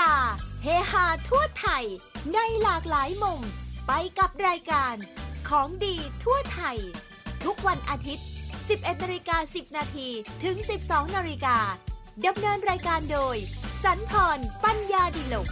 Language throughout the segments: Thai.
ตา เฮฮาทั่วไทย ในหลากหลายมุม ไปกับรายการของดีทั่วไทย ทุกวันอาทิตย์ 11นาฬิกา10 นาทีถึง 12นาฬิกาดำเนินรายการโดย สันพร ปัญญาดิลก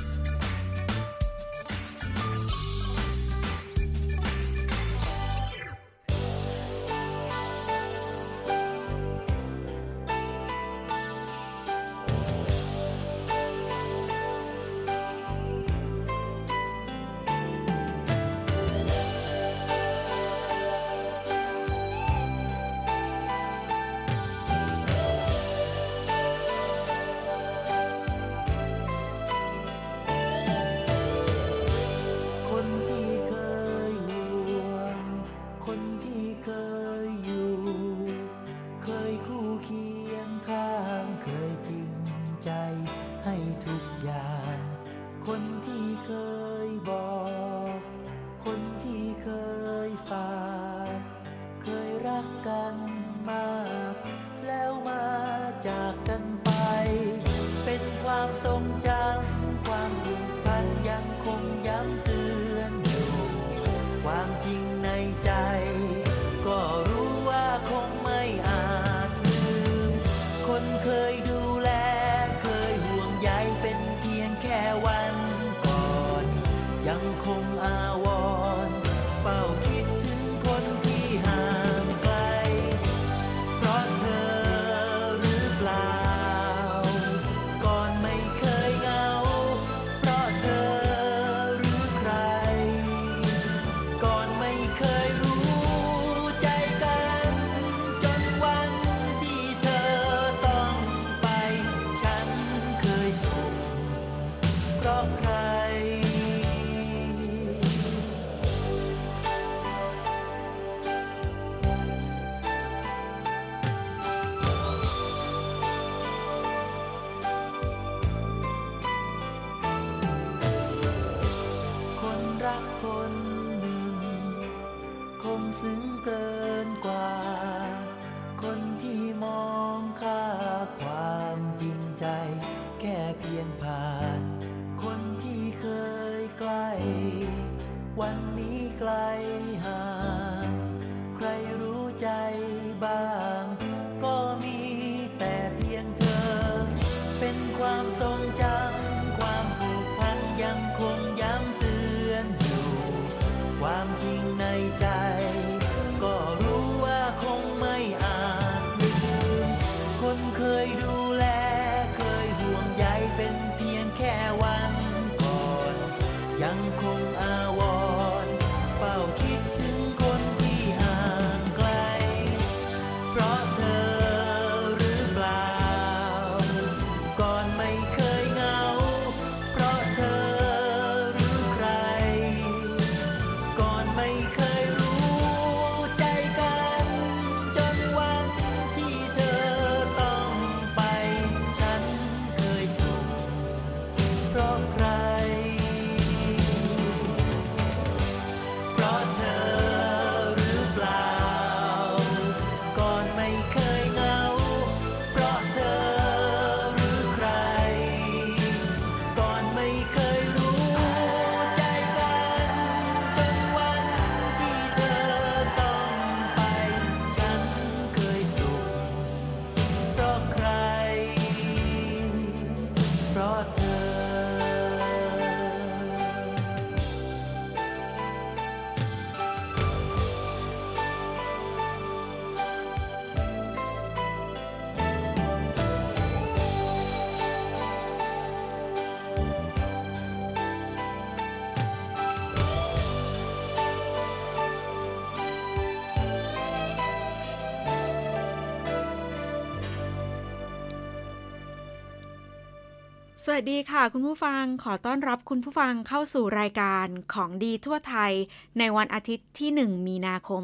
สวัสดีค่ะ คุณผู้ฟังขอต้อนรับคุณผู้ฟังเข้าสู่รายการของดีทั่วไทย ในวันอาทิตย์ที่ 1 มีนาคม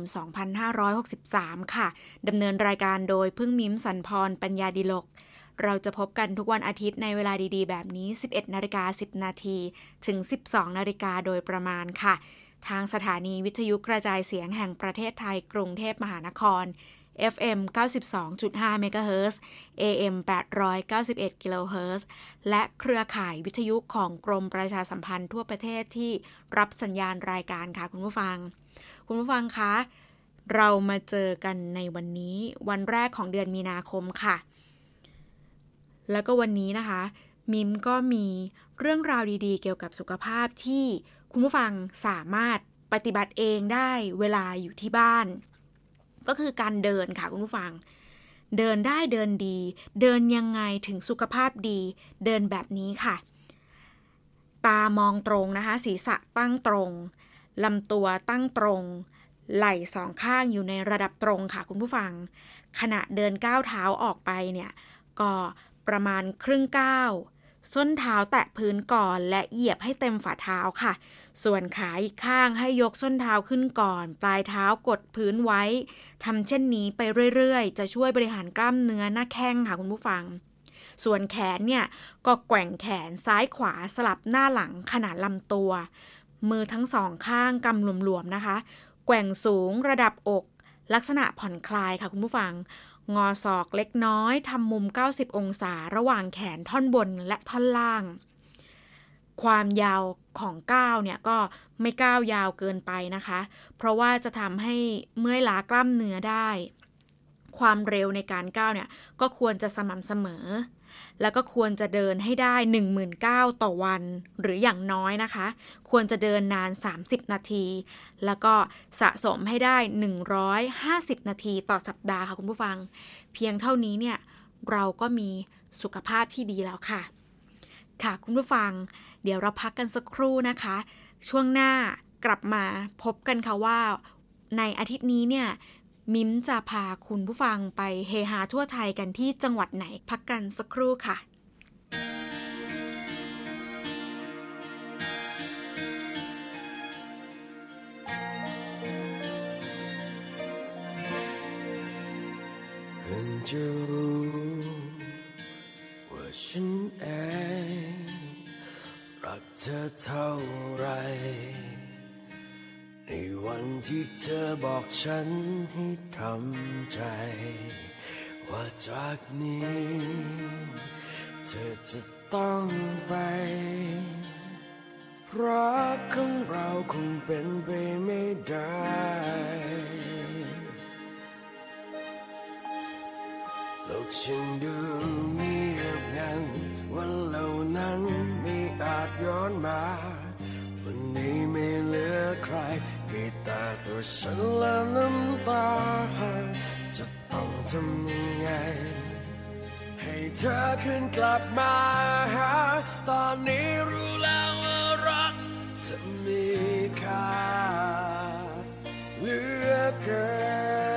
2563 ค่ะดำเนินรายการโดยพึ่งมิ้มสันพรปัญญาดิลก เราจะพบกันทุกวันอาทิตย์ในเวลาดีๆ แบบนี้ 11นาฬิกา10 นาทีถึง 12นาฬิกาโดยประมาณค่ะ ทางสถานีวิทยุกระจายเสียงแห่งประเทศไทยกรุงเทพมหานคร FM 92.5 MHz AM 891 kHz และเครือข่ายวิทยุของกรมประชาสัมพันธ์ทั่วประเทศที่รับสัญญาณรายการค่ะคุณผู้ฟัง คุณผู้ฟังคะ เรามาเจอกันในวันนี้วันแรกของเดือนมีนาคมค่ะ แล้วก็วันนี้นะคะ มิมก็มีเรื่องราวดีๆ เกี่ยวกับสุขภาพที่คุณผู้ฟังสามารถปฏิบัติเองได้เวลาอยู่ที่บ้าน ก็คือการเดินค่ะคุณผู้ฟัง เดินได้เดินดี เดินยังไงถึงสุขภาพดี เดินแบบนี้ค่ะ ตามองตรงนะคะ ศีรษะตั้งตรงลำตัวตั้งตรง ไหล่สองข้างอยู่ในระดับตรงค่ะคุณผู้ฟัง ขณะเดินก้าวเท้าออกไปเนี่ย ก็ประมาณครึ่งก้าว ส้นเท้าแตะพื้นก่อนและเหยียบให้เต็มฝ่าเท้าค่ะ ส่วนขาอีกข้างให้ยกส้นเท้าขึ้นก่อน ปลายเท้ากดพื้นไว้ทำเช่นนี้ไปเรื่อยๆ จะช่วยบริหารกล้ามเนื้อหน้าแข้งค่ะคุณผู้ฟัง ส่วนแขนเนี่ยก็แกว่งแขนซ้ายขวาสลับหน้าหลังขนาดลำตัว มือทั้งสองข้างกำหลวมๆนะคะ แกว่งสูงระดับอกลักษณะผ่อนคลายค่ะคุณผู้ฟัง งอศอกเล็กน้อยทำมุม 90 องศาระหว่างแขนท่อนบนและท่อนล่าง ความยาวของก้าวเนี่ยก็ไม่ก้าวยาวเกินไปนะคะ เพราะว่าจะทำให้เมื่อยล้ากล้ามเนื้อได้ ความเร็วในการก้าวเนี่ยก็ควรจะสม่ำเสมอ แล้วก็ควรจะเดินให้ได้ 19,000ต่อวัน หรืออย่างน้อยนะคะ ควรจะเดินนาน 30 นาที แล้วก็สะสมให้ได้ 150 นาทีต่อสัปดาห์ค่ะคุณผู้ฟัง เพียงเท่านี้เนี่ย เราก็มีสุขภาพที่ดีแล้วค่ะ ค่ะคุณผู้ฟัง เดี๋ยวเราพักกันสักครู่นะคะ ช่วงหน้ากลับมาพบกันค่ะว่า ในอาทิตย์นี้เนี่ย มิมจะพาคุณผู้ฟังไปเฮฮาทั่วไทยกันที่จังหวัดไหนพักกันสักครู่ค่ะจะรู้ เธอบอกฉันให้ทำใจ ว่าจากนี้ เธอจะต้องไป รักของเราคงเป็นไปไม่ได้โลกฉันดูเงียบงันวันเหล่านั้นไม่อาจย้อนมา วันนี้ไม่เหลือใคร ตัวฉันและน้ำตา จะต้องทำยังไง ให้เธอขึ้นกลับมาหา ตอนนี้รู้แล้วว่ารักจะมีค่าเหลือเกิน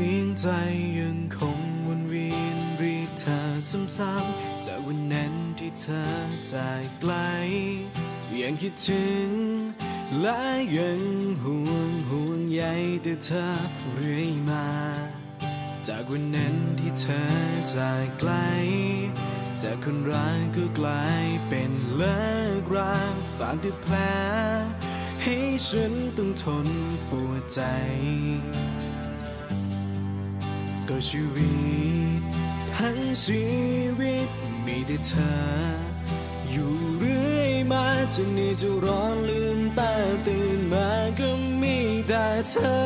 สียงใจยังคงวนเวียนรีเธอซ้ำๆจากวันนั้นที่เธอจากไกล ยังคิดถึง และยังห่วงห่วงใยแต่เธอเรื่อยมา จากวันนั้นที่เธอจากไกล จากคนรักก็กลายเป็นเลิกราฝากที่แผลให้ฉันต้องทนปวดใจ ชีวิต ทั้งชีวิตมีแต่เธอ อยู่เรื่อยมาจนนี่จะร้อนลืมตาตื่นมาก็มีแต่เธอ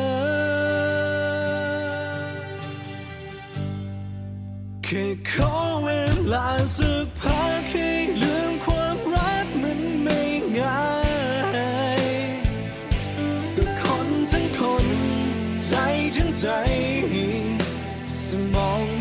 แค่ขอเวลาสักพักให้ลืมความรักมันไม่ง่ายก็คนทั้งคน ใจทั้งใจ สม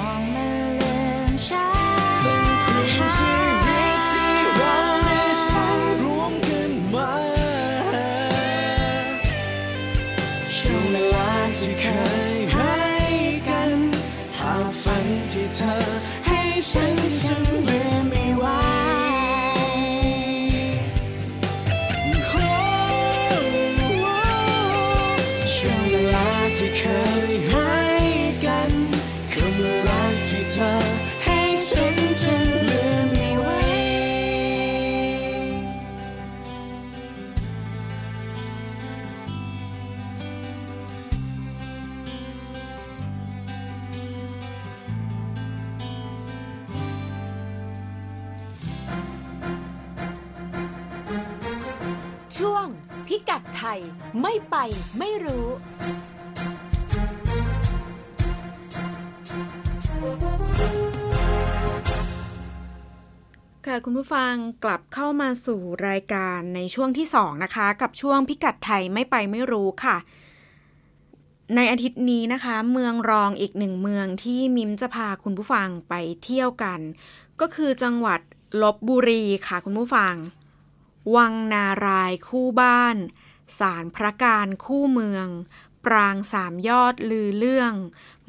องมันลืมช้าเป็นครึ่งชีวิตที่เราได้สร้างร่วมกันมาช่วงเวลาที่เคยให้กันภาพฝันที่เธอให้ฉันฉันัย ไม่ไปไม่รู้ ค่ะคุณผู้ฟังกลับเข้ามาสู่รายการในช่วงที่ 2 นะคะ กับช่วงพิกัดไทยไม่ไปไม่รู้ค่ะ ในอาทิตย์นี้นะคะ เมืองรองอีกหนึ่งเมืองที่มิมจะพาคุณผู้ฟังไปเที่ยวกัน ก็คือจังหวัดลบบุรีค่ะคุณผู้ฟัง วังนารายคู่บ้าน สารพระการคู่เมือง ปรางสามยอดลือเรื่อง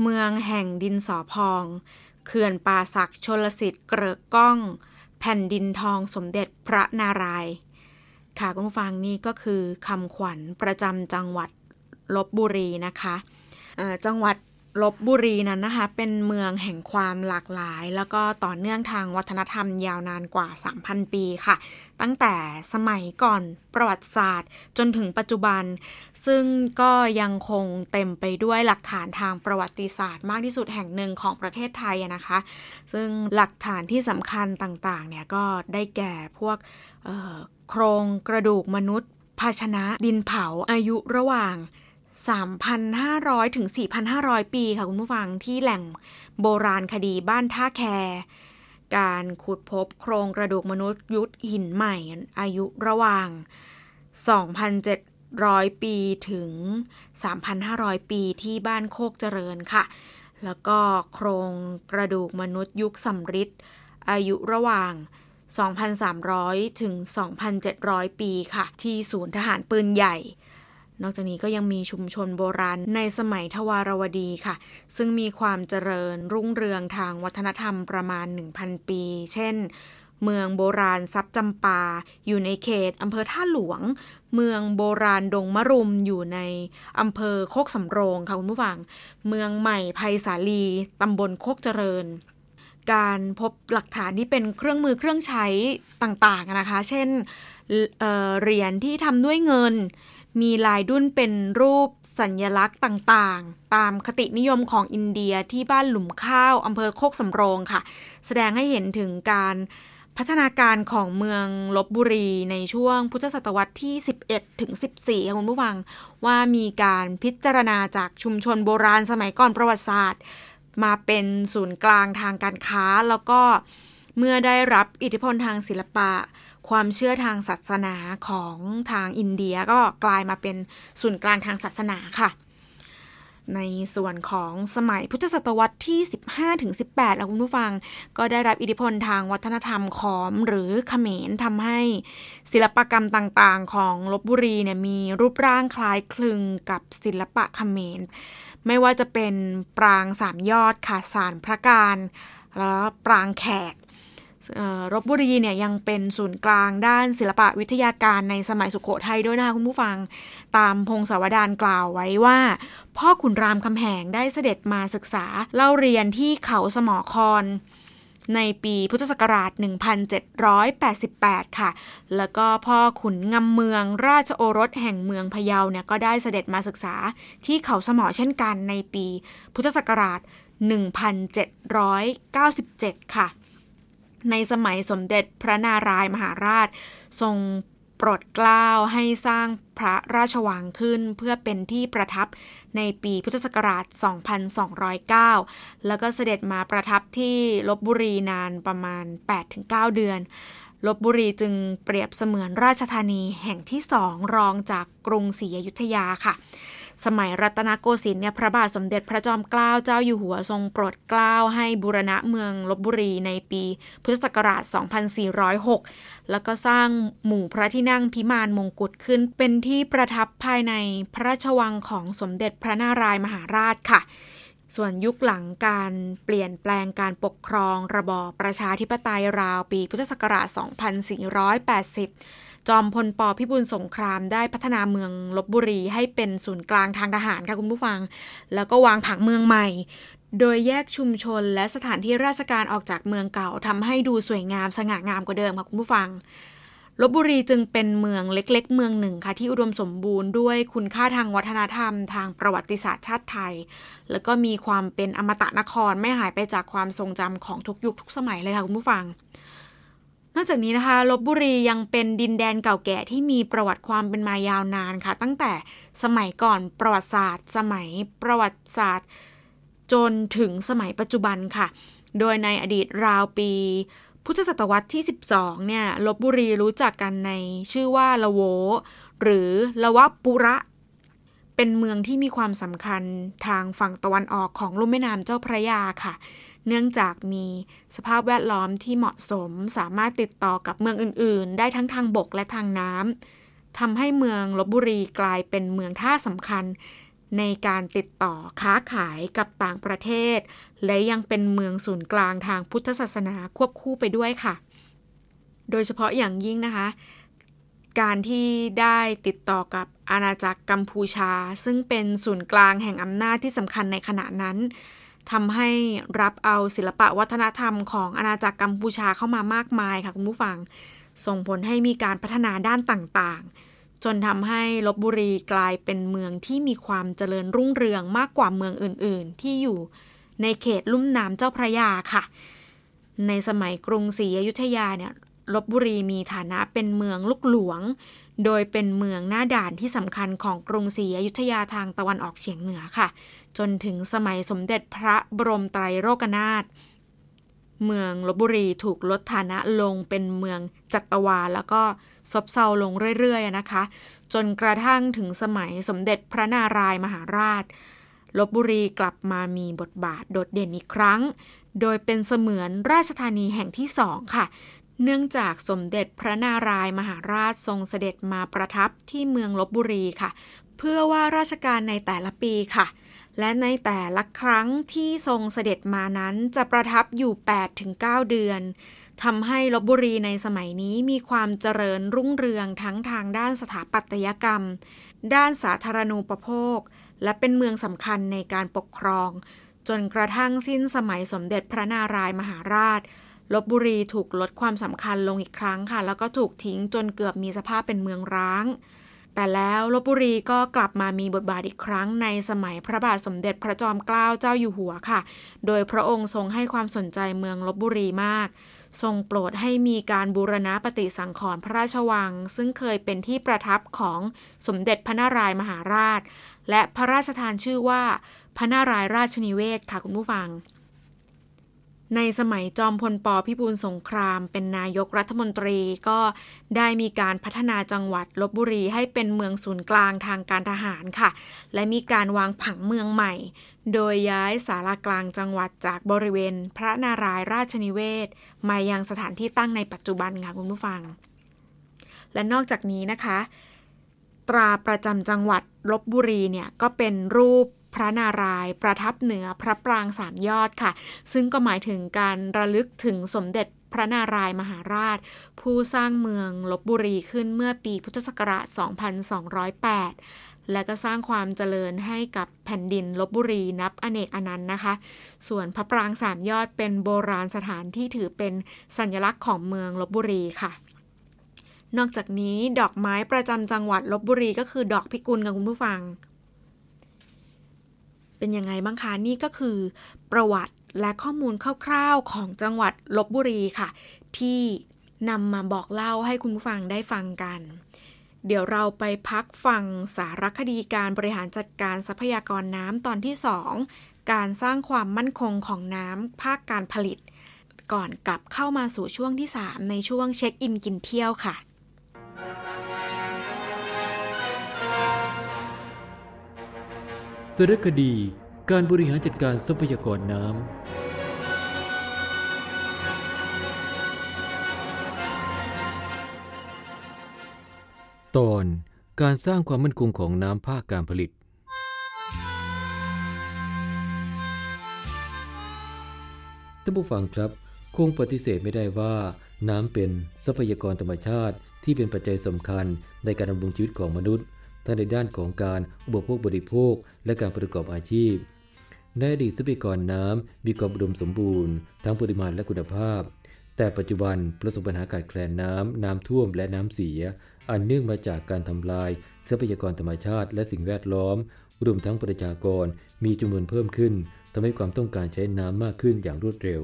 เมืองแห่งดินสอพอง เขื่อนป่าศักชลสิทธิ์เกลกก้อง แผ่นดินทองสมเด็จพระนารายณ์ค่ะคุณผู้ฟังนี่ก็คือคำขวัญประจำจังหวัดลบบุรีนะคะ จังหวัด ลบบุรีนั้นนะคะ เป็นเมืองแห่งความหลากหลาย แล้วก็ต่อเนื่องทางวัฒนธรรมยาวนานกว่า 3,000 ปีค่ะ ตั้งแต่สมัยก่อนประวัติศาสตร์ จนถึงปัจจุบัน ซึ่งก็ยังคงเต็มไปด้วยหลักฐานทางประวัติศาสตร์ มากที่สุดแห่งหนึ่งของประเทศไทยนะคะ ซึ่งหลักฐานที่สำคัญต่างๆเนี่ยก็ได้แก่พวกโครงกระดูกมนุษย์ ภาชนะดินเผาอายุระหว่าง 3,500 ถึง 4,500 ปีค่ะคุณผู้ฟังที่แหล่งโบราณคดีบ้านท่าแค การขุดพบโครงกระดูกมนุษย์ยุคหินใหม่อายุระหว่าง 2,700 ปีถึง 3,500 ปีที่บ้านโคกเจริญค่ะ แล้วก็โครงกระดูกมนุษย์ยุคสำริดอายุระหว่าง 2,300 ถึง 2,700 ปีค่ะ ที่ศูนย์ทหารปืนใหญ่ นอกจากนี้ก็ยังมีชุมชนโบราณในสมัยทวารวดีค่ะ ซึ่งมีความเจริญรุ่งเรืองทางวัฒนธรรมประมาณ 1,000 ปี เช่น เมืองโบราณทรัพย์จำปา อยู่ในเขตอำเภอท่าหลวง เมืองโบราณดงมะรุมอยู่ในอำเภอโคกสำโรงค่ะคุณผู้ฟัง เมืองใหม่ไพศาลีตำบลโคกเจริญการพบหลักฐานที่เป็นเครื่องมือเครื่องใช้ต่างๆนะคะ เช่นเเหรียญที่ทำด้วยเงิน มีลายดุ้นเป็นรูปสัญญลักษณ์ต่างๆ ตามคตินิยมของอินเดียที่บ้านหลุมข้าวอำเภอโคกสำโรงค่ะ แสดงให้เห็นถึงการพัฒนาการของเมืองลบบุรีในช่วงพุทธศตวรรษที่ 11 ถึง 14ค่ะคุณผู้ฟัง ว่ามีการพิจารณาจากชุมชนโบราณสมัยก่อนประวัติศาสตร์ มาเป็นศูนย์กลางทางการค้าแล้วก็เมื่อได้รับอิทธิพลทางศิลปะ ความเชื่อทางศาสนาของทางอินเดียก็กลายมาเป็นศูนย์กลางทางศาสนาค่ะ ในส่วนของสมัยพุทธศตวรรษที่ 15ถึง18แล้วคุณผู้ฟัง ก็ได้รับอิทธิพลทางวัฒนธรรมขอมหรือเขมรทำให้ศิลปกรรมต่างๆ ของลบบุรีเนี่ยมีรูปร่างคล้ายคลึงกับศิลปะเขมรไม่ว่าจะเป็นปรางสามยอดค่ะสารพระการ แล้วปรางแขก เอ่อลบบุรีเนี่ยยังเป็นศูนย์กลางด้านศิลปะวิทยาการในสมัยสุขโขทัยด้วยนะคะคุณผู้ฟัง ตามพงศาวดารกล่าวไว้ว่า พ่อขุนรามคำแหงได้เสด็จมาศึกษาเล่าเรียนที่เขาสมอคอนในปีพุทธศักราช 1788 ค่ะ แล้วก็พ่อขุนงำเมืองราชโอรสแห่งเมืองพะเยาเนี่ยก็ได้เสด็จมาศึกษาที่เขาสมอเช่นกันในปีพุทธศักราช 1797 ค่ะ ในสมัยสมเด็จพระนารายมหาราช ทรงโปรดเกล้าให้สร้างพระราชวังขึ้นเพื่อเป็นที่ประทับในปีพุทธศักราช 2209 แล้วก็เสด็จมาประทับที่ลบบุรีนานประมาณ 8-9 เดือนลบบุรีจึงเปรียบเสมือนราชธานีแห่งที่สองรองจากกรุงศรีอยุธยาค่ะ สมัยรัตนโกสินทร์เนี่ยพระบาทสมเด็จพระจอมเกล้าเจ้าอยู่หัวทรงโปรดเกล้าให้บูรณะเมืองลบบุรีในปีพุทธศักราช 2406 แล้วก็สร้างหมู่พระที่นั่งพิมานมงกุฎขึ้น เป็นที่ประทับภายในพระราชวังของสมเด็จพระนารายมหาราชค่ะส่วนยุคหลังการเปลี่ยนแปลงการปกครองระบอบประชาธิปไตยราวปีพุทธศักราช 2480 จอมพลปพิบูลสงครามได้พัฒนาเมืองลบบุรีให้เป็นศูนย์กลางทางทหารค่ะคุณผู้ฟัง แล้วก็วางผังเมืองใหม่ โดยแยกชุมชนและสถานที่ราชการออกจากเมืองเก่าทำให้ดูสวยงามสง่างามกว่าเดิมค่ะคุณผู้ฟังลบบุรีจึงเป็นเมืองเล็ก ๆ เมืองหนึ่งค่ะที่อุดมสมบูรณ์ด้วยคุณค่าทางวัฒนธรรม ทางประวัติศาสตร์ชาติไทย แล้วก็มีความเป็นอมตะนครไม่หายไปจากความทรงจำของทุกยุคทุกสมัยเลยค่ะคุณผู้ฟัง นอกจากนี้นะคะลบบุรียังเป็นดินแดนเก่าแก่ที่มีประวัติความเป็นมายาวนานค่ะ ตั้งแต่สมัยก่อนประวัติศาสตร์ สมัยประวัติศาสตร์ จนถึงสมัยปัจจุบันค่ะ โดยในอดีตราวปี พุทธศตวรรษที่ 12 เนี่ยลบบุรีรู้จักกันในชื่อว่าละโว หรือละวะปุระเป็นเมืองที่มีความสำคัญทางฝั่งตะวันออกของลุ่มแม่น้ำเจ้าพระยาค่ะ เนื่องจากมีสภาพแวดล้อมที่เหมาะสมสามารถติดต่อกับเมืองอื่น ๆ ได้ทั้งทางบกและทางน้ำทำให้เมืองลบบุรีกลายเป็นเมืองท่าสำคัญ ในการติดต่อค้าขายกับต่างประเทศ และยังเป็นเมืองศูนย์กลางทางพุทธศาสนาควบคู่ไปด้วยค่ะ โดยเฉพาะอย่างยิ่งนะคะ การที่ได้ติดต่อกับอาณาจักรกัมพูชา ซึ่งเป็นศูนย์กลางแห่งอำนาจที่สำคัญในขณะนั้น ทำให้รับเอาศิลปะวัฒนธรรมของอาณาจักรกัมพูชาเข้ามามากมายค่ะคุณผู้ฟัง ส่งผลให้มีการพัฒนาด้านต่างๆ จนทำให้ลบบุรีกลายเป็นเมืองที่มีความเจริญรุ่งเรืองมากกว่าเมืองอื่นๆ ที่อยู่ในเขตลุ่มน้ำเจ้าพระยาค่ะ ในสมัยกรุงศรีอยุธยาเนี่ยลบบุรีมีฐานะเป็นเมืองลูกหลวง โดยเป็นเมืองหน้าด่านที่สำคัญของกรุงศรีอยุธยาทางตะวันออกเฉียงเหนือค่ะ จนถึงสมัยสมเด็จพระบรมไตรโลกนาถเมืองลบบุรีถูกลดฐานะลงเป็นเมืองจัตวาแล้วก็ซบเซาลงเรื่อยๆนะคะ จนกระทั่งถึงสมัยสมเด็จพระนารายมหาราชลบบุรีกลับมามีบทบาทโดดเด่นอีกครั้ง โดยเป็นเสมือนราชธานีแห่งที่สองค่ะ เนื่องจากสมเด็จพระนารายมหาราชทรงเสด็จมาประทับที่เมืองลบบุรีค่ะ เพื่อว่าราชการในแต่ละปีค่ะ และในแต่ละครั้งที่ทรงเสด็จมานั้นจะประทับอยู่ 8-9 เดือนทำให้ลบบุรีในสมัยนี้มีความเจริญรุ่งเรืองทั้งทางด้านสถาปัตยกรรม ด้านสาธารณูปโภค และเป็นเมืองสำคัญในการปกครอง จนกระทั่งสิ้นสมัยสมเด็จพระนารายมหาราช ลบบุรีถูกลดความสำคัญลงอีกครั้งค่ะ แล้วก็ถูกทิ้งจนเกือบมีสภาพเป็นเมืองร้าง แต่แล้วลบบุรีก็กลับมามีบทบาทอีกครั้งในสมัยพระบาทสมเด็จพระจอมเกล้าเจ้าอยู่หัวค่ะ โดยพระองค์ทรงให้ความสนใจเมืองลบบุรีมาก ทรงโปรดให้มีการบูรณะปฏิสังขรณ์พระราชวัง ซึ่งเคยเป็นที่ประทับของสมเด็จพระนารายมหาราช และพระราชทานชื่อว่าพระนารายราชนิเวศค่ะคุณผู้ฟัง ในสมัยจอมพลปพิบูลสงคราม เป็นนายกรัฐมนตรีก็ได้มีการพัฒนาจังหวัดลบบุรีให้เป็นเมืองศูนย์กลางทางการทหารค่ะ และมีการวางผังเมืองใหม่ โดยย้ายสารากลางจังหวัดจากบริเวณ พระนารายราชนิเวศ มายังสถานที่ตั้งในปัจจุบันค่ะคุณผู้ฟัง และนอกจากนี้นะคะ ตราประจำจังหวัดลบบุรีเนี่ยก็เป็นรูป พระนารายณ์ประทับเหนือพระปรางสามยอดค่ะ ซึ่งก็หมายถึงการระลึกถึงสมเด็จพระนารายมหาราช ผู้สร้างเมืองลบบุรีขึ้นเมื่อปีพุทธศักราช 2208 และก็สร้างความเจริญให้กับแผ่นดินลบบุรีนับอเนกอนันต์นะคะ ส่วนพระปรางสามยอดเป็นโบราณสถานที่ถือเป็นสัญลักษณ์ของเมืองลบบุรีค่ะนอกจากนี้ดอกไม้ประจำจังหวัดลบบุรีก็คือดอกพิกุลกับคุณผู้ฟัง เป็นยังไงบ้างคะนี่ก็คือประวัติและข้อมูลคร่าวๆของจังหวัดลบบุรีค่ะ ที่นำมาบอกเล่าให้คุณผู้ฟังได้ฟังกัน เดี๋ยวเราไปพักฟังสารคดีการบริหารจัดการทรัพยากรน้ำตอนที่ 2 การสร้างความมั่นคงของน้ำภาคการผลิต ก่อนกลับเข้ามาสู่ช่วงที่ 3 ในช่วงเช็คอินกินเที่ยวค่ะ สารคดีการบริหารจัดการทรัพยากรน้ำ ตอนการสร้างความมั่นคงของน้ำภาคการผลิต ท่านผู้ฟังครับ คงปฏิเสธไม่ได้ว่า น้ำเป็นทรัพยากรธรรมชาติที่เป็นปัจจัยสำคัญในการดำรงชีวิตของมนุษย์ ทั้งในด้านของการอุปโภคบริโภค และการประกอบอาชีพ ในอดีตทรัพยากรน้ำมีความอุดมสมบูรณ์ ทั้งปริมาณและคุณภาพ แต่ปัจจุบันประสบปัญหาการแคลนน้ำ น้ำท่วมและน้ำเสีย อันเนื่องมาจากการทำลาย ทรัพยากรธรรมชาติ และสิ่งแวดล้อม รวมทั้งประชากรมีจำนวนเพิ่มขึ้นทำให้ความต้องการใช้น้ำมากขึ้นอย่างรวดเร็ว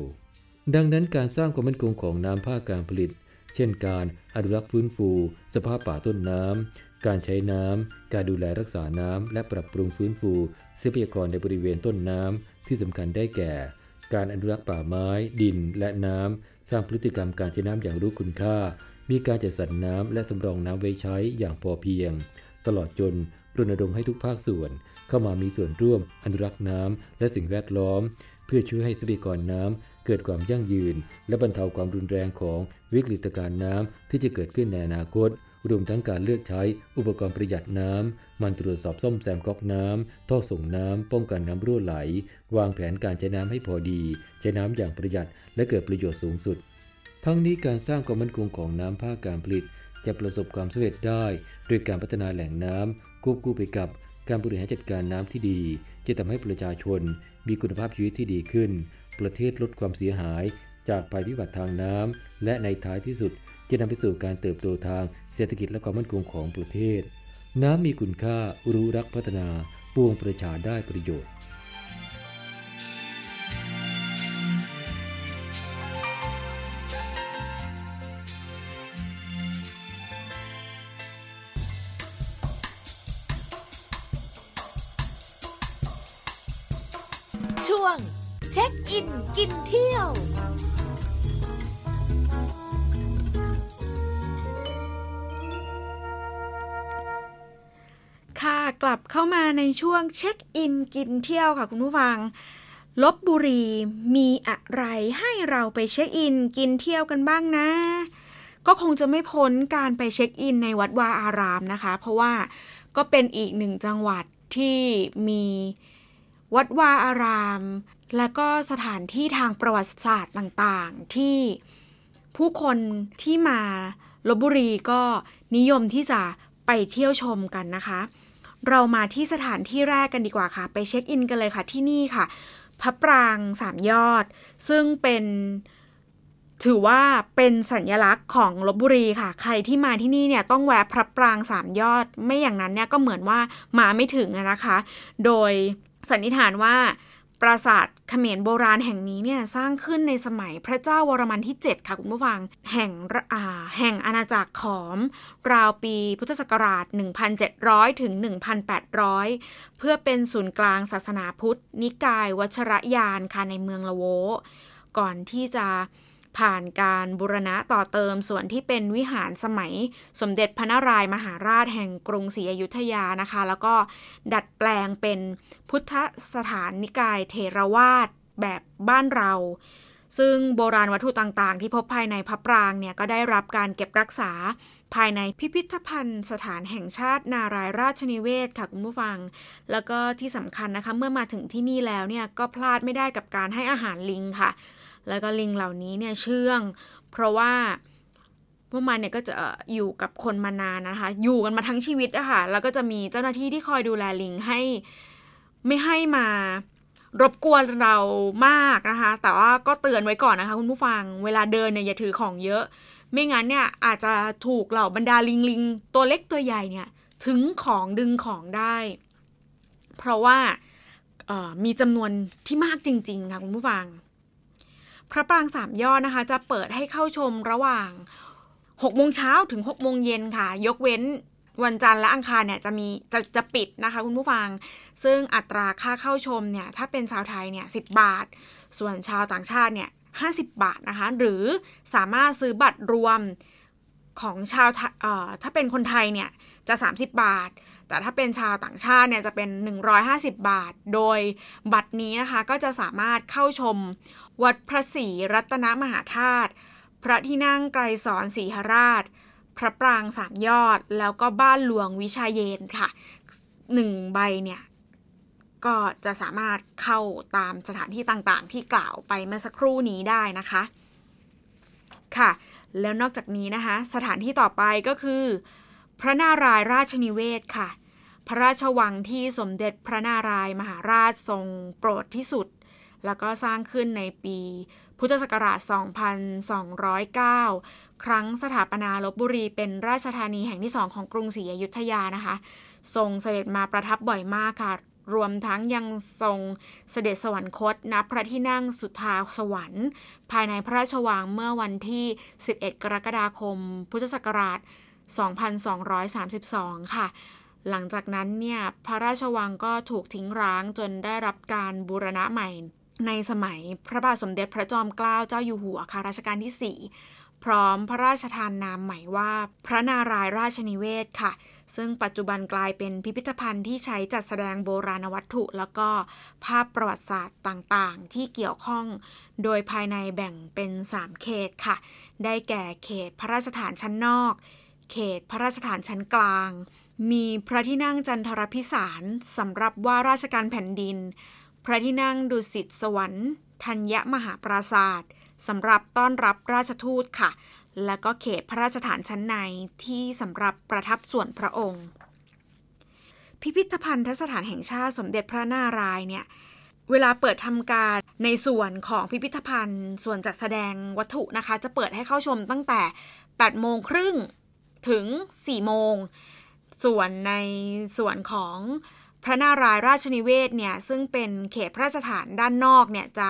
ดังนั้นการสร้างความมั่นคงของน้ำภาคการผลิตเช่นการอนุรักษ์ฟื้นฟู สภาพป่าต้นน้ำ การใช้น้ำ การดูแลรักษาน้ำ และปรับปรุงฟื้นฟูทรัพยากรในบริเวณต้นน้ำที่สำคัญได้แก่ การอนุรักษ์ป่าไม้ ดิน และน้ำ สร้างพฤติกรรมการใช้น้ำอย่างรู้คุณค่า มีการจัดสรรน้ำและสำรองน้ำไว้ใช้อย่างพอเพียง ตลอดจนรณรงค์ให้ทุกภาคส่วน เข้ามามีส่วนร่วม อนุรักษ์น้ำและสิ่งแวดล้อม เพื่อช่วยให้ทรัพยากรน้ำเกิดความยั่งยืน และบรรเทาความรุนแรงของวิกฤตการณ์น้ำที่จะเกิดขึ้นในอนาคต รวมทั้งการเลือกใช้อุปกรณ์ประหยัดน้ำ มันตรวจสอบซ่อมแซมก๊อกน้ำ ท่อส่งน้ำ ป้องกันน้ำรั่วไหล วางแผนการใช้น้ำให้พอดี ใช้น้ำอย่างประหยัดและเกิดประโยชน์สูงสุด ทั้งนี้การสร้างความมั่นคงของน้ำภาคการผลิต จะประสบความสำเร็จได้โดยการพัฒนาแหล่งน้ำควบคู่ไปกับการบริหารจัดการน้ำที่ดี จะทำให้ประชาชนมีคุณภาพชีวิตที่ดีขึ้น ประเทศลดความเสียหายจากภัยพิบัติทางน้ำ และในท้ายที่สุด จะนำไปสู่การเติบโตทางเศรษฐกิจและความมั่นคงของประเทศ น้ำมีคุณค่ารู้รักพัฒนาปวงประชาได้ประโยชน์ ในช่วงเช็คอินกินเที่ยวค่ะคุณผู้ฟังลบบุรีมีอะไรให้เราไปเช็คอินกินเที่ยวกันบ้างนะ ก็คงจะไม่พ้นการไปเช็คอินในวัดวาอารามนะคะ เพราะว่าก็เป็นอีกหนึ่งจังหวัดที่มีวัดวาอาราม และก็สถานที่ทางประวัติศาสตร์ต่างๆ ที่ผู้คนที่มาลบบุรีก็นิยมที่จะไปเที่ยวชมกันนะคะ เรามาที่สถานที่แรกกันดีกว่าค่ะ ไปเช็คอินกันเลยค่ะที่นี่ค่ะพระปรางสามยอด ซึ่งเป็นถือว่าเป็นสัญลักษณ์ของลบบุรีค่ะ ใครที่มาที่นี่เนี่ยต้องแวะพระปรางสามยอด ไม่อย่างนั้นเนี่ยก็เหมือนว่ามาไม่ถึงนะคะ โดยสันนิษฐานว่า ปราสาทเขมรโบราณแห่งนี้เนี่ยสร้างขึ้นในสมัยพระเจ้าวรมันที่ 7 ค่ะคุณผู้ฟัง แห่งอ่าแห่งอาณาจักรขอม ราวปีพุทธศักราช 1,700 ถึง 1,800 เพื่อเป็นศูนย์กลางศาสนาพุทธ นิกาย วัชรยานค่ะในเมืองละโว ก่อนที่จะ ผ่านการบูรณะต่อเติมส่วนที่เป็นวิหารสมัย สมเด็จพระนารายมหาราชแห่งกรุงศรีอยุธยานะคะ แล้วก็ดัดแปลงเป็นพุทธสถานนิกายเทรวาสแบบบ้านเรา ซึ่งโบราณวัตถุต่างๆ ที่พบภายในพระปรางเนี่ยก็ได้รับการเก็บรักษาภายในพิพิธภัณฑ์สถานแห่งชาตินารายราชนิเวศค่ะคุณผู้ฟัง แล้วก็ที่สำคัญนะคะเมื่อมาถึงที่นี่แล้วเนี่ยก็พลาดไม่ได้กับการให้อาหารลิงค่ะ แล้วก็ลิงเหล่านี้เนี่ยเชื่อง เพราะว่าพวกมันเนี่ยก็จะอยู่กับคนมานานนะคะ อยู่กันมาทั้งชีวิตอะค่ะ แล้วก็จะมีเจ้าหน้าที่ที่คอยดูแลลิงให้ไม่ให้มารบกวนเรามากนะคะ แต่ว่าก็เตือนไว้ก่อนนะคะ คุณผู้ฟัง เวลาเดินเนี่ยอย่าถือของเยอะ ไม่งั้นเนี่ยอาจจะถูกเหล่าบรรดาลิงลิงตัวเล็กตัวใหญ่เนี่ยถึงของดึงของได้ เพราะว่ามีจำนวนที่มากจริง ๆ ค่ะคุณผู้ฟัง พระปรางสามยอดนะคะ จะเปิดให้เข้าชมระหว่าง6โมงเช้าถึง6โมงเย็นค่ะ ยกเว้นวันจันทร์และอังคารเนี่ยจะมีจะจะปิดนะคะคุณผู้ฟัง ซึ่งอัตราค่าเข้าชมเนี่ยถ้าเป็นชาวไทยเนี่ยสิบาท ส่วนชาวต่างชาติเนี่ยห้บาทนะคะ หรือสามารถซื้อบัตรรวมของชาวถ้าเป็นคนไทยเนี่ยจะ 30 บาท แต่ถ้าเป็นชาวต่างชาติเนี่ยจะเป็น 150 บาท โดยบัตรนี้นะคะก็จะสามารถเข้าชมวัดพระศรีรัตนมหาธาตุพระที่นั่งไกรสอนศรีหราช พระปรางสามยอด แล้วก็บ้านหลวงวิชาเยนค่ะหนึ่งใบเนี่ยก็จะสามารถเข้าตามสถานที่ต่างๆ ที่กล่าวไปเมื่อสักครู่นี้ได้นะคะ ค่ะ แล้วนอกจากนี้นะคะ สถานที่ต่อไปก็คือ พระนารายราชนิเวศค่ะ พระราชวังที่สมเด็จพระนารายมหาราชทรงโปรดที่สุด แล้วก็สร้างขึ้นในปี พุทธศักราช 2209 ครั้งสถาปนาลบบุรีเป็นราชธานีแห่งที่สองของกรุงศรีอยุธยานะคะ ทรงเสด็จมาประทับบ่อยมากค่ะ รวมทั้งยังทรงเสด็จสวรรคตณพระที่นั่งสุทธาสวรรค์ ภายในพระราชวังเมื่อวันที่ 11 กรกฎาคม พุทธศักราช 2232 ค่ะ หลังจากนั้นเนี่ยพระราชวังก็ถูกทิ้งร้างจนได้รับการบูรณะใหม่ ในสมัยพระบาทสมเด็จพระจอมเกล้าเจ้าอยู่หัวค่ะรัชกาลที่ 4 พร้อมพระราชทานนามใหม่ว่าพระนารายราชนิเวศค่ะ ซึ่งปัจจุบันกลายเป็นพิพิธภัณฑ์ที่ใช้จัดแสดงโบราณวัตถุ แล้วก็ภาพประวัติศาสตร์ต่างๆ ที่เกี่ยวข้อง โดยภายในแบ่งเป็น 3 เขตค่ะ ได้แก่เขตพระราชฐานชั้นนอก เขตพระราชฐานชั้นกลาง มีพระที่นั่งจันทรพิสารสำหรับว่าราชการแผ่นดิน พระที่นั่งดุสิตสวรรค์ธัญมหาปราศาสตร์สำหรับต้อนรับราชทูตค่ะ และก็เขตพระราชฐานชั้นในที่สำหรับประทับส่วนพระองค์ พิพิธภัณฑสถานแห่งชาติสมเด็จพระนารายณ์เนี่ยเวลาเปิดทำการในส่วนของพิพิธภัณฑ์ ส่วนจัดแสดงวัตถุนะคะ จะเปิดให้เข้าชมตั้งแต่ 8 โมงครึ่งถึง 4 โมง ส่วนในส่วนของพระนารายณ์ราชนิเวศเนี่ยซึ่งเป็นเขตพระราชฐานด้านนอกเนี่ยจะ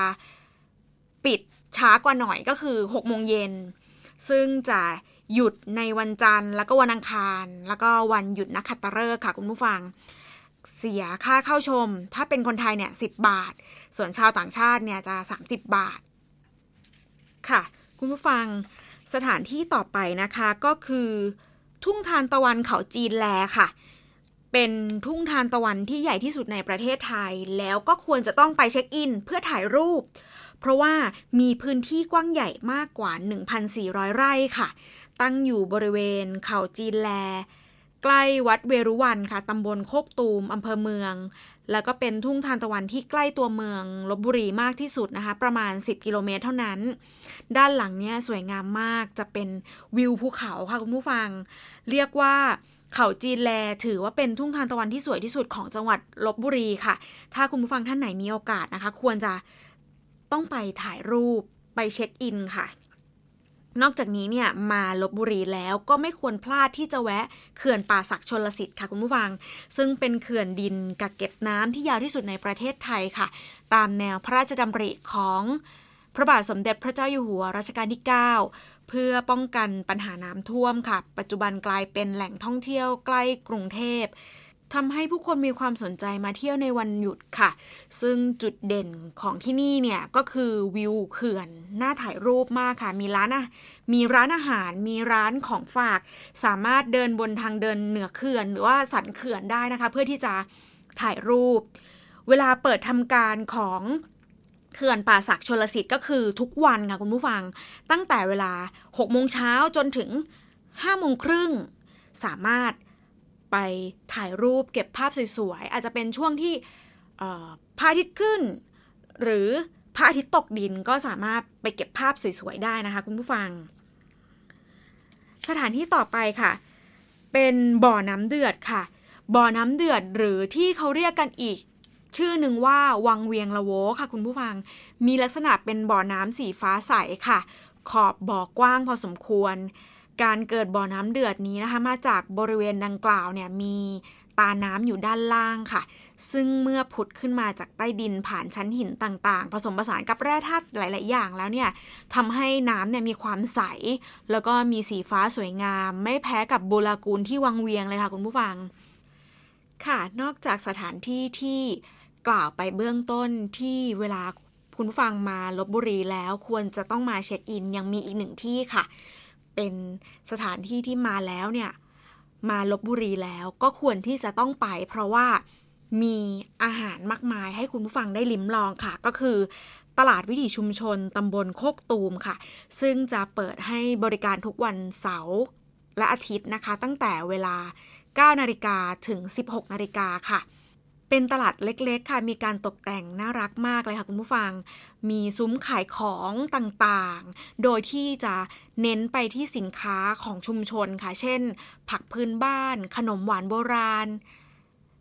ปิดช้ากว่าหน่อยก็คือ6โมงเย็น ซึ่งจะหยุดในวันจันทร์ แล้วก็วันอังคาร แล้วก็วันหยุดนักขัตฤกษ์ค่ะ คุณผู้ฟัง เสียค่าเข้าชม ถ้าเป็นคนไทยเนี่ย10บาท ส่วนชาวต่างชาติเนี่ยจะ 30 บาท ค่ะ คุณผู้ฟังสถานที่ต่อไปนะคะก็คือ ทุ่งทานตะวันเขาจีนแลค่ะ เป็นทุ่งทานตะวันที่ใหญ่ที่สุดในประเทศไทย แล้วก็ควรจะต้องไปเช็คอิน เพื่อถ่ายรูป เพราะว่ามีพื้นที่กว้างใหญ่มากกว่า 1,400 ไร่ค่ะ ตั้งอยู่บริเวณเขาจีนแล ใกล้วัดเวรุวันค่ะตำบลโคกตูมอำเภอเมือง แล้วก็เป็นทุ่งทานตะวันที่ใกล้ตัวเมืองลบบุรีมากที่สุดนะคะ ประมาณ 10 กิโลเมตรเท่านั้น ด้านหลังเนี่ยสวยงามมากจะเป็นวิวภูเขาค่ะคุณผู้ฟัง เรียกว่าเขาจีนแลถือว่าเป็นทุ่งทานตะวันที่สวยที่สุดของจังหวัดลบบุรีค่ะ ถ้าคุณผู้ฟังท่านไหนมีโอกาสนะคะ ควรจะต้องไปถ่ายรูปไปเช็คอินค่ะ นอกจากนี้เนี่ยมาลบบุรีแล้วก็ไม่ควรพลาดที่จะแวะเขื่อนป่าศักชนลสิทธิ์ค่ะคุณผู้ฟัง ซึ่งเป็นเขื่อนดินกักเก็บน้ำที่ยาวที่สุดในประเทศไทยค่ะ ตามแนวพระราชดำริของพระบาทสมเด็จพระเจ้าอยู่หัวรัชกาลที่ 9 เพื่อป้องกันปัญหาน้ำท่วมค่ะ ปัจจุบันกลายเป็นแหล่งท่องเที่ยวใกล้กรุงเทพทำให้ผู้คนมีความสนใจมาเที่ยวในวันหยุดค่ะ ซึ่งจุดเด่นของที่นี่เนี่ยก็คือวิวเขื่อนน่าถ่ายรูปมากค่ะ มีร้านอะมีร้านอาหาร มีร้านของฝาก สามารถเดินบนทางเดินเหนือเขื่อน หรือว่าสันเขื่อนได้นะคะ เพื่อที่จะถ่ายรูป เวลาเปิดทำการของ เขื่อนป่าศักชลสิทธิ์ก็คือทุกวันค่ะคุณผู้ฟัง ตั้งแต่เวลา6โมงเช้าจนถึง5โมงครึ่งสามารถไปถ่ายรูปเก็บภาพสวยๆ อาจจะเป็นช่วงที่พระอาทิตย์ขึ้น หรือพระอาทิตย์ตกดินก็สามารถไปเก็บภาพสวยๆ ได้นะคะคุณผู้ฟัง สถานที่ต่อไปค่ะ เป็นบ่อน้ำเดือดค่ะ บ่อน้ำเดือดหรือที่เขาเรียกกันอีก ชื่อหนึ่งว่าวังเวียงละโวค่ะคุณผู้ฟัง มีลักษณะเป็นบ่อน้ำสีฟ้าใสค่ะ ขอบบ่อกว้างพอสมควร การเกิดบ่อน้ำเดือดนี้นะคะ มาจากบริเวณดังกล่าวเนี่ยมีตาน้ำอยู่ด้านล่างค่ะ ซึ่งเมื่อผุดขึ้นมาจากใต้ดินผ่านชั้นหินต่างๆ ผสมผสานกับแร่ธาตุหลาย ๆ อย่างแล้วเนี่ยทำให้น้ำเนี่ยมีความใส แล้วก็มีสีฟ้าสวยงาม ไม่แพ้กับโบรากูลที่วังเวียงเลยค่ะคุณผู้ฟัง ค่ะ นอกจากสถานที่ที่ กล่าวไปเบื้องต้นที่เวลาคุณผู้ฟังมาลบบุรีแล้วควรจะต้องมาเช็คอิน ยังมีอีกหนึ่งที่ค่ะ เป็นสถานที่ที่มาแล้วเนี่ย มาลบบุรีแล้วก็ควรที่จะต้องไป เพราะว่ามีอาหารมากมายให้คุณผู้ฟังได้ลิ้มลองค่ะ ก็คือตลาดวิถีชุมชนตำบลโคกตูมค่ะ ซึ่งจะเปิดให้บริการทุกวันเสาร์และอาทิตย์นะคะ ตั้งแต่เวลา 9 นาฬิกาถึง 16 นาฬิกาค่ะ เป็นตลาดเล็กๆ ค่ะ มีการตกแต่งน่ารักมากเลยค่ะคุณผู้ฟัง มีซุ้มขายของต่างๆ โดยที่จะเน้นไปที่สินค้าของชุมชนค่ะ เช่น ผักพื้นบ้าน ขนมหวานโบราณ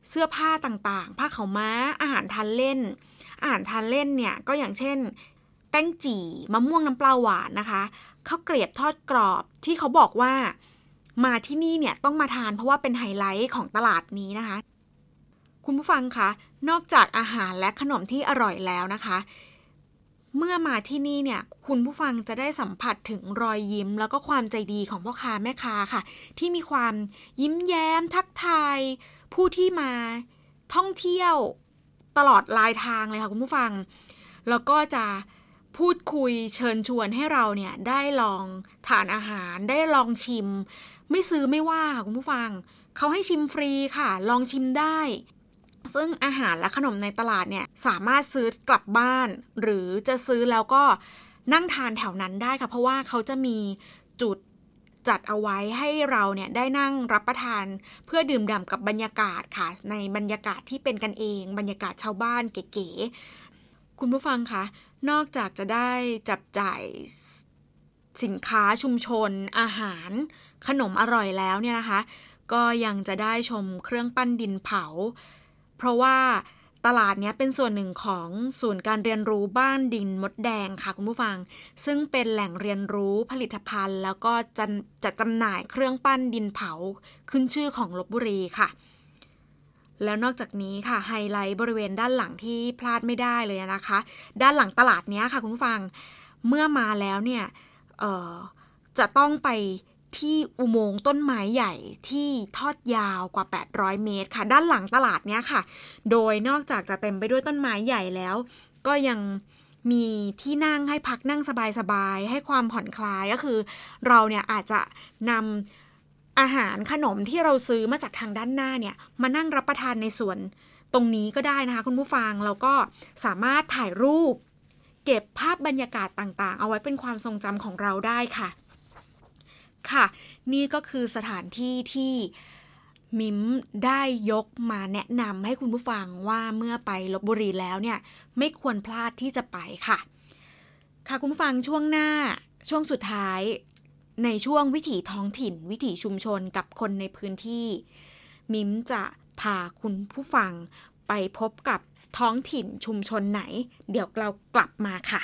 เสื้อผ้าต่างๆ ผ้าขาวม้า อาหารทานเล่น อาหารทานเล่นเนี่ยก็อย่างเช่น แป้งจี่ มะม่วงน้ำปลาหวานนะคะข้าวเกรียบทอดกรอบที่เขาบอกว่า มาที่นี่เนี่ยต้องมาทานเพราะว่าเป็นไฮไลท์ของตลาดนี้นะคะ คุณผู้ฟังคะนอกจากอาหารและขนมที่อร่อยแล้วนะคะ เมื่อมาที่นี่เนี่ยคุณผู้ฟังจะได้สัมผัสถึงรอยยิ้ม แล้วก็ความใจดีของพ่อค้าแม่ค้าค่ะ ที่มีความยิ้มแย้ม ทักทายผู้ที่มาท่องเที่ยวตลอดลายทางเลยค่ะคุณผู้ฟัง แล้วก็จะพูดคุยเชิญชวนให้เราเนี่ยได้ลองทานอาหารได้ลองชิม ไม่ซื้อไม่ว่าค่ะคุณผู้ฟังเขาให้ชิมฟรีค่ะ ลองชิมได้ ซึ่งอาหารและขนมในตลาดเนี่ยสามารถซื้อกลับบ้าน หรือจะซื้อแล้วก็นั่งทานแถวนั้นได้ค่ะ เพราะว่าเขาจะมีจุดจัดเอาไว้ให้เราเนี่ยได้นั่งรับประทานเพื่อดื่มด่ำกับบรรยากาศค่ะ ในบรรยากาศที่เป็นกันเอง บรรยากาศชาวบ้านเก๋ๆคุณผู้ฟังคะนอกจากจะได้จับจ่ายสินค้าชุมชน อาหาร ขนมอร่อยแล้วเนี่ยนะคะ ก็ยังจะได้ชมเครื่องปั้นดินเผา เพราะว่าตลาดนี้เป็นส่วนหนึ่งของศูนย์การเรียนรู้บ้านดินมดแดงค่ะคุณผู้ฟัง ซึ่งเป็นแหล่งเรียนรู้ผลิตภัณฑ์ แล้วก็จะจะจำหน่ายเครื่องปั้นดินเผาขึ้นชื่อของลบบุรีค่ะ แล้วนอกจากนี้ค่ะไฮไลท์บริเวณด้านหลังที่พลาดไม่ได้เลยนะคะ ด้านหลังตลาดนี้ค่ะคุณผู้ฟังเมื่อมาแล้วเนี่ยจะต้องไป ที่อุโมงค์ต้นไม้ใหญ่ที่ทอดยาวกว่า 800 เมตรค่ะ ด้านหลังตลาดเนี้ยค่ะ โดยนอกจากจะเต็มไปด้วยต้นไม้ใหญ่แล้ว ก็ยังมีที่นั่งให้พักนั่งสบายๆ ให้ความผ่อนคลายก็คือ เราเนี่ยอาจจะนำอาหารขนมที่เราซื้อมาจากทางด้านหน้าเนี่ย มานั่งรับประทานในสวนตรงนี้ก็ได้นะคะคุณผู้ฟังแล้วก็สามารถถ่ายรูป เก็บภาพบรรยากาศต่างๆ เอาไว้เป็นความทรงจำของเราได้ค่ะ ค่ะ นี่ก็คือสถานที่ที่มิมได้ยกมาแนะนำให้คุณผู้ฟังว่าเมื่อไปลบบุรีแล้วเนี่ย ไม่ควรพลาดที่จะไปค่ะ ค่ะคุณผู้ฟังช่วงหน้าช่วงสุดท้าย ในช่วงวิถีท้องถิ่น วิถีชุมชนกับคนในพื้นที่ มิมจะพาคุณผู้ฟังไปพบกับท้องถิ่นชุมชนไหน เดี๋ยวเรากลับมาค่ะ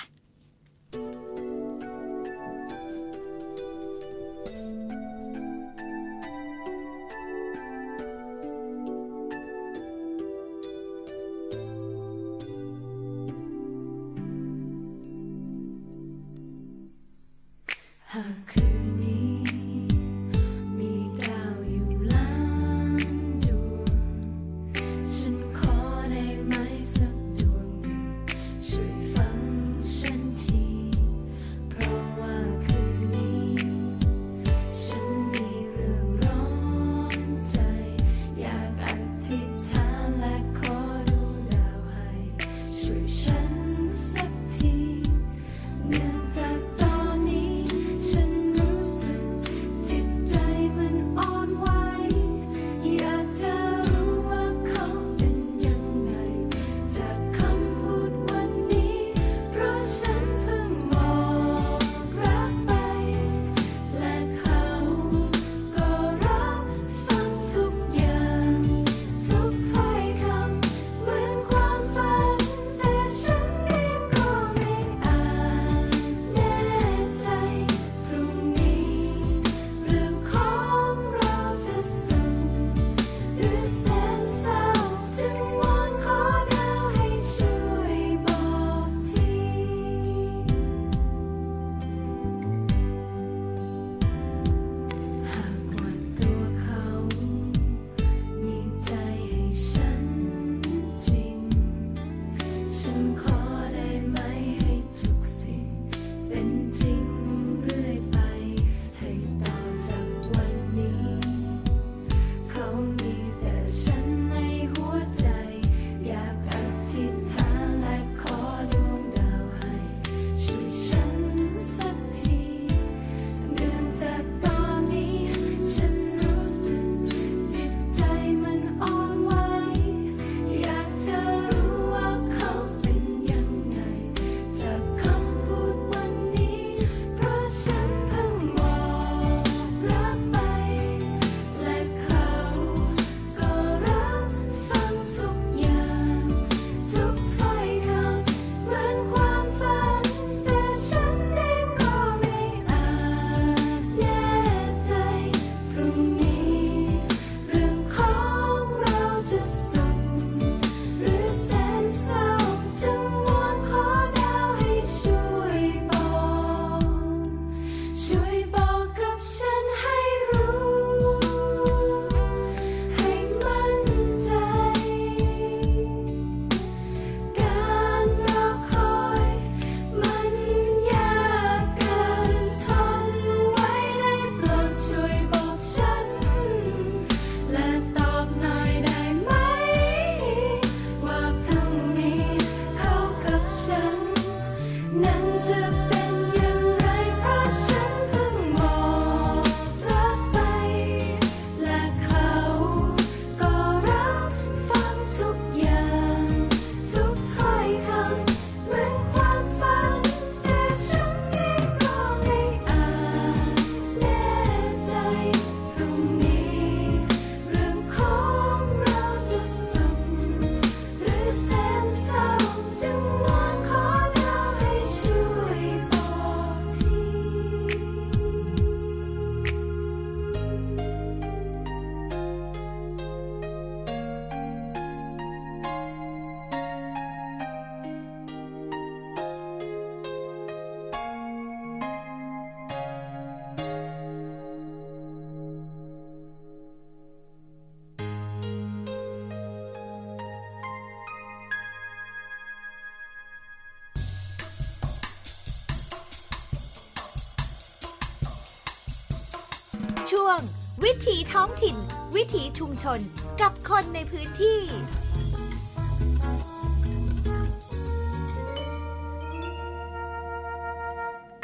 ช่วง วิถีท้องถิ่น วิถีชุมชนกับคนในพื้นที่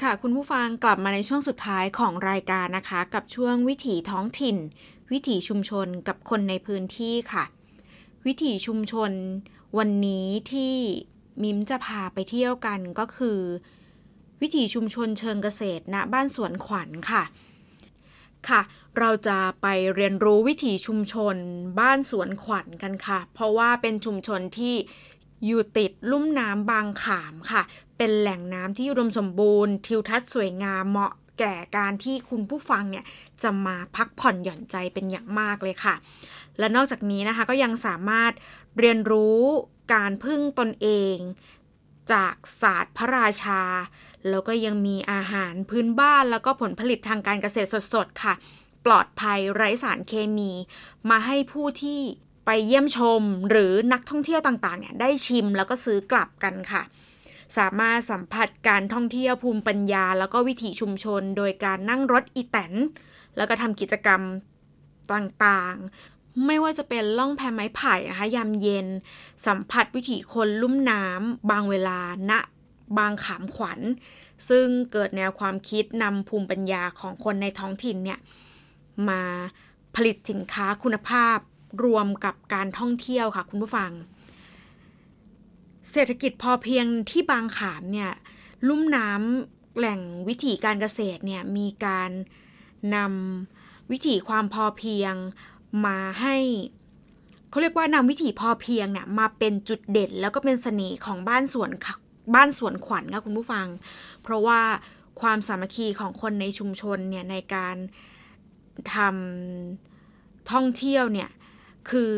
ค่ะคุณผู้ฟังกลับมาในช่วงสุดท้ายของรายการนะคะ กับช่วงวิถีท้องถิ่น วิถีชุมชนกับคนในพื้นที่ค่ะ วิถีชุมชนวันนี้ที่มิมจะพาไปเที่ยวกันก็คือ วิถีชุมชนเชิงเกษตรณบ้านสวนขวัญค่ะ ค่ะ เราจะไปเรียนรู้วิถีชุมชนบ้านสวนขวัญกันค่ะ เพราะว่าเป็นชุมชนที่อยู่ติดลุ่มน้ำบางขามค่ะ เป็นแหล่งน้ำที่อุดมสมบูรณ์ ทิวทัศน์สวยงามเหมาะแก่การที่คุณผู้ฟังเนี่ยจะมาพักผ่อนหย่อนใจเป็นอย่างมากเลยค่ะ และนอกจากนี้นะคะก็ยังสามารถเรียนรู้การพึ่งตนเอง จากศาสตร์พระราชา แล้วก็ยังมีอาหารพื้นบ้านแล้วก็ผลผลิตทางการเกษตรสดๆ ค่ะ ปลอดภัยไร้สารเคมี มาให้ผู้ที่ไปเยี่ยมชมหรือนักท่องเที่ยวต่างๆเนี่ยได้ชิมแล้วก็ซื้อกลับกันค่ะ สามารถสัมผัสการท่องเที่ยวภูมิปัญญา แล้วก็วิถีชุมชน โดยการนั่งรถอีแตนแล้วก็ทำกิจกรรมต่างๆ ไม่ว่าจะเป็นล่องแพไม้ไผ่นะคะยามเย็น สัมผัสวิถีคนลุ่มน้ำบางเวลาณ บางขามขวัญ ซึ่งเกิดแนวความคิดนำภูมิปัญญาของคนในท้องถิ่นเนี่ยมาผลิตสินค้าคุณภาพรวมกับการท่องเที่ยวค่ะคุณผู้ฟัง เศรษฐกิจพอเพียงที่บางขามเนี่ยลุ่มน้ำแหล่งวิถีการเกษตรเนี่ยมีการนำวิถีความพอเพียงมาให้เขาเรียกว่านำวิถีพอเพียงเนี่ยมาเป็นจุดเด่น แล้วก็เป็นเสน่ห์ของบ้านสวน บ้านสวนขวัญค่ะคุณผู้ฟัง เพราะว่าความสามัคคีของคนในชุมชนเนี่ยในการทำท่องเที่ยวเนี่ยคือ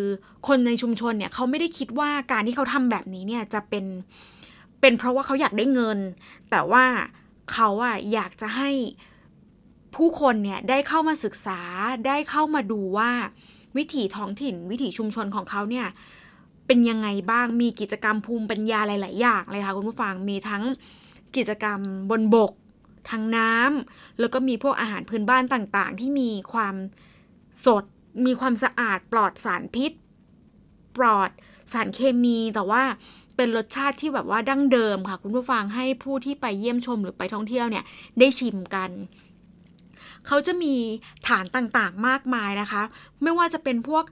คนในชุมชนเนี่ยเขาไม่ได้คิดว่าการที่เขาทำแบบนี้เนี่ยจะเป็นเป็นเพราะว่าเขาอยากได้เงิน แต่ว่าเขาอะอยากจะให้ผู้คนเนี่ยได้เข้ามาศึกษาได้เข้ามาดูว่าวิถีท้องถิ่น วิถีชุมชนของเขาเนี่ย เป็นยังไงบ้างมีกิจกรรมภูมิปัญญาหลาย ๆ อย่างเลยค่ะคุณผู้ฟังมีทั้งกิจกรรมบนบกทางน้ำแล้วก็มีพวกอาหารพื้นบ้านต่าง ๆ ที่มีความสด มีความสะอาดปลอดสารพิษ ปลอดสารเคมี แต่ว่าเป็นรสชาติที่แบบว่าดั้งเดิมค่ะ คุณผู้ฟังให้ผู้ที่ไปเยี่ยมชมหรือไปท่องเที่ยวเนี่ยได้ชิมกัน เขาจะมีฐานต่างๆมากมายนะคะ ไม่ว่าจะเป็นพวก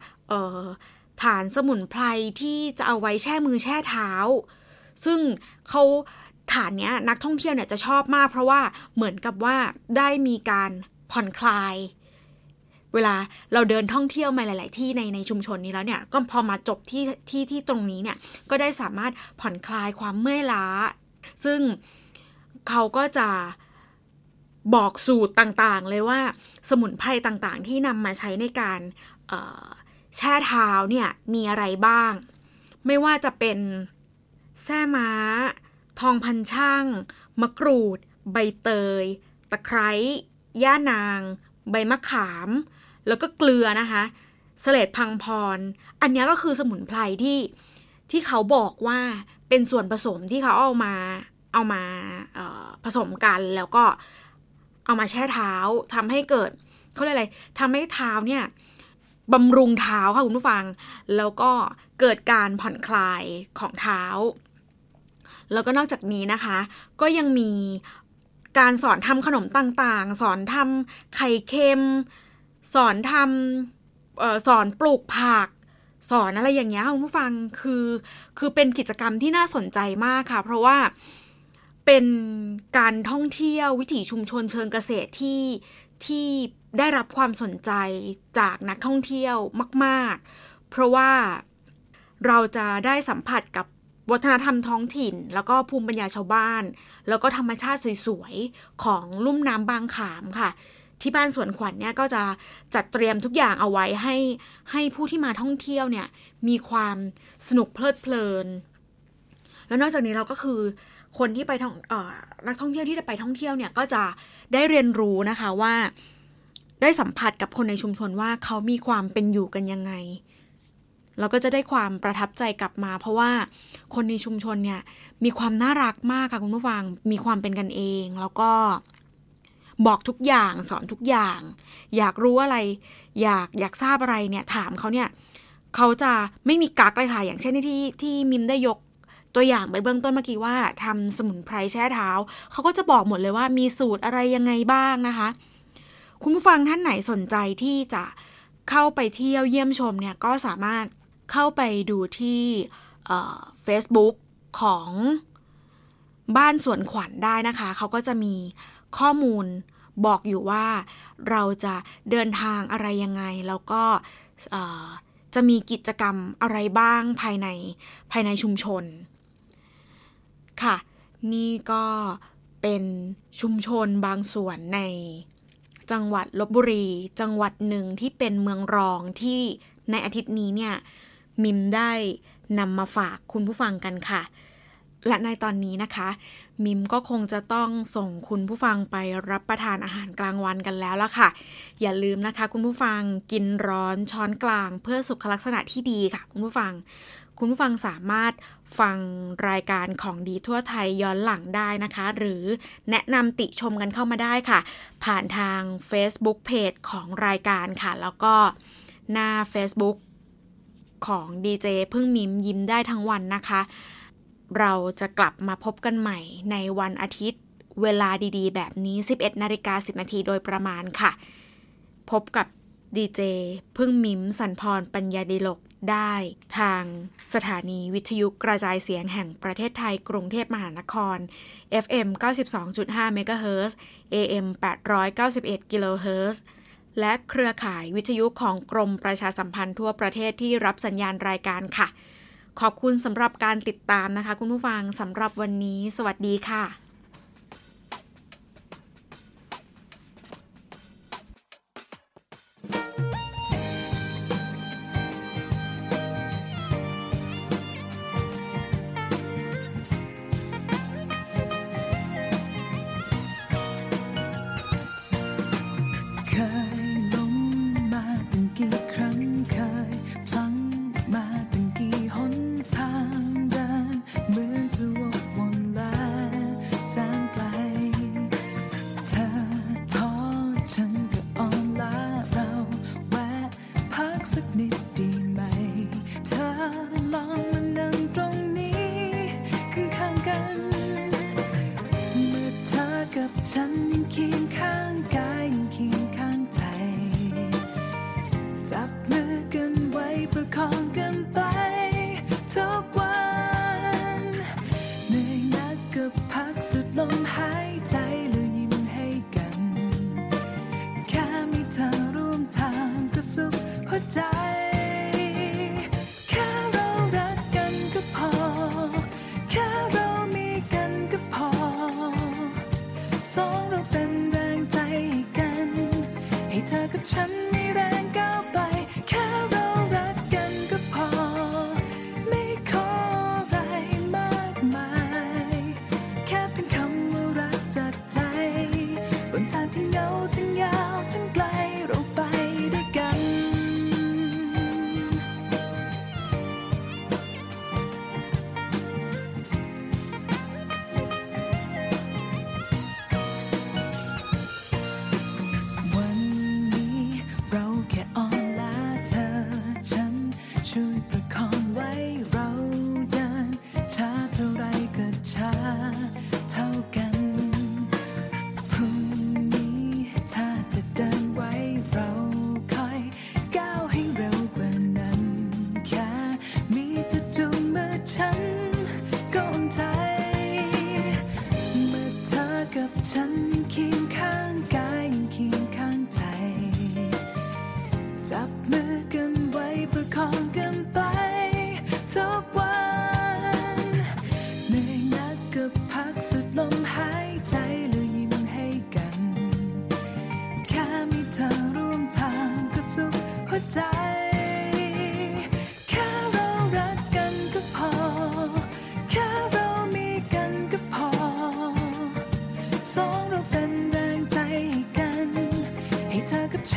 ฐานสมุนไพรที่จะเอาไว้แช่มือแช่เท้า ซึ่งเขาฐานเนี้ยนักท่องเที่ยวเนี่ยจะชอบมากเพราะว่าเหมือนกับว่าได้มีการผ่อนคลาย เวลาเราเดินท่องเที่ยวมาหลาย ๆ ที่ในในชุมชนนี้แล้วเนี่ย ก็พอมาจบที่ที่ที่ตรงนี้เนี่ย ก็ได้สามารถผ่อนคลายความเมื่อยล้า ซึ่งเขาก็จะบอกสูตรต่าง ๆ เลยว่าสมุนไพรต่าง ๆ ที่นำมาใช้ในการ แช่เท้าเนี่ยมีอะไรบ้าง ไม่ว่าจะเป็นแส้ม้า ทองพันช่าง มะกรูด ใบเตย ตะไคร้ย่านาง ใบมะขาม แล้วก็เกลือนะคะเสลดพังพร อันนี้ก็คือสมุนไพรที่ที่เขาบอกว่าเป็นส่วนผสมที่เขาเอามาเอามาผสมกันแล้วก็เอามาแช่เท้าทำให้เกิดเขาเรียกอะไรทำให้เท้าเนี่ย บำรุงเท้าค่ะคุณผู้ฟัง แล้วก็เกิดการผ่อนคลายของเท้า แล้วก็นอกจากนี้นะคะ ก็ยังมีการสอนทำขนมต่างๆ สอนทำไข่เค็ม สอนทำสอนปลูกผัก สอนอะไรอย่างเงี้ยคุณผู้ฟังคือคือเป็นกิจกรรมที่น่าสนใจมากค่ะ เพราะว่าเป็นการท่องเที่ยววิถีชุมชนเชิงเกษตรที่ ที่ได้รับความสนใจจากนักท่องเที่ยวมาก ๆ เพราะว่าเราจะได้สัมผัสกับวัฒนธรรมท้องถิ่น แล้วก็ภูมิปัญญาชาวบ้าน แล้วก็ธรรมชาติสวยๆ ของลุ่มน้ำบางขามค่ะ ที่บ้านสวนขวัญเนี่ยก็จะจัดเตรียมทุกอย่างเอาไว้ให้ให้ผู้ที่มาท่องเที่ยวเนี่ยมีความสนุกเพลิดเพลิน แล้วนอกจากนี้เราก็คือ คนที่ไปท่องอนักท่องเที่ยวที่จะไปท่องเที่ยวเนี่ยก็จะได้เรียนรู้นะคะว่า ได้สัมผัสกับคนในชุมชนว่าเขามีความเป็นอยู่กันยังไงเราก็จะได้ความประทับใจกลับมา เพราะว่าคนในชุมชนเนี่ยมีความน่ารักมากค่ะคุณผู้ฟังมีความเป็นกันเอง แล้วก็บอกทุกอย่างสอนทุกอย่าง อยากรู้อะไร อยากอยากทราบอะไรเนี่ยถามเขาเนี่ยเขาจะไม่มีกักเลยค่ะอย่างเช่นที่ที่มิมได้ยก ตัวอย่างไปเบื้องต้นเมื่อกี้ว่าทำสมุนไพรแช่เท้า เขาก็จะบอกหมดเลยว่ามีสูตรอะไรยังไงบ้างนะคะ คุณผู้ฟังท่านไหนสนใจที่จะเข้าไปเที่ยวเยี่ยมชมเนี่ยก็สามารถเข้าไปดูที่เฟซบุ๊กของบ้านสวนขวัญได้นะคะ เขาก็จะมีข้อมูลบอกอยู่ว่าเราจะเดินทางอะไรยังไง แล้วก็จะมีกิจกรรมอะไรบ้างภายในภายในชุมชน ค่ะ นี่ก็เป็นชุมชนบางส่วนในจังหวัดลบบุรี จังหวัดหนึ่งที่เป็นเมืองรองที่ในอาทิตย์นี้เนี่ย มิมได้นำมาฝากคุณผู้ฟังกันค่ะ และในตอนนี้นะคะ มิมก็คงจะต้องส่งคุณผู้ฟังไปรับประทานอาหารกลางวันกันแล้วละค่ะ อย่าลืมนะคะ คุณผู้ฟังกินร้อนช้อนกลาง เพื่อสุขลักษณะที่ดีค่ะ คุณผู้ฟัง คุณผู้ฟังสามารถ ฟังรายการของดีทั่วไทยย้อนหลังได้นะคะ หรือแนะนำติชมกันเข้ามาได้ค่ะ ผ่านทาง Facebook Page ของรายการค่ะ แล้วก็หน้า Facebook ของดีเจพึ่งมิมยิ้มได้ทั้งวันนะคะ เราจะกลับมาพบกันใหม่ในวันอาทิตย์เวลาดีๆ แบบนี้ 11นาฬิกา10 นาทีโดยประมาณค่ะ พบกับดีเจพึ่งมิมสันพรปัญญาดีลก ได้ทางสถานีวิทยุกระจายเสียงแห่งประเทศไทยกรุงเทพมหานคร FM 92.5 MHz AM 891 kHz และเครือข่ายวิทยุของกรมประชาสัมพันธ์ทั่วประเทศที่รับสัญญาณรายการค่ะ ขอบคุณสำหรับการติดตามนะคะ คุณผู้ฟังสำหรับวันนี้ สวัสดีค่ะ บนท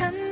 าง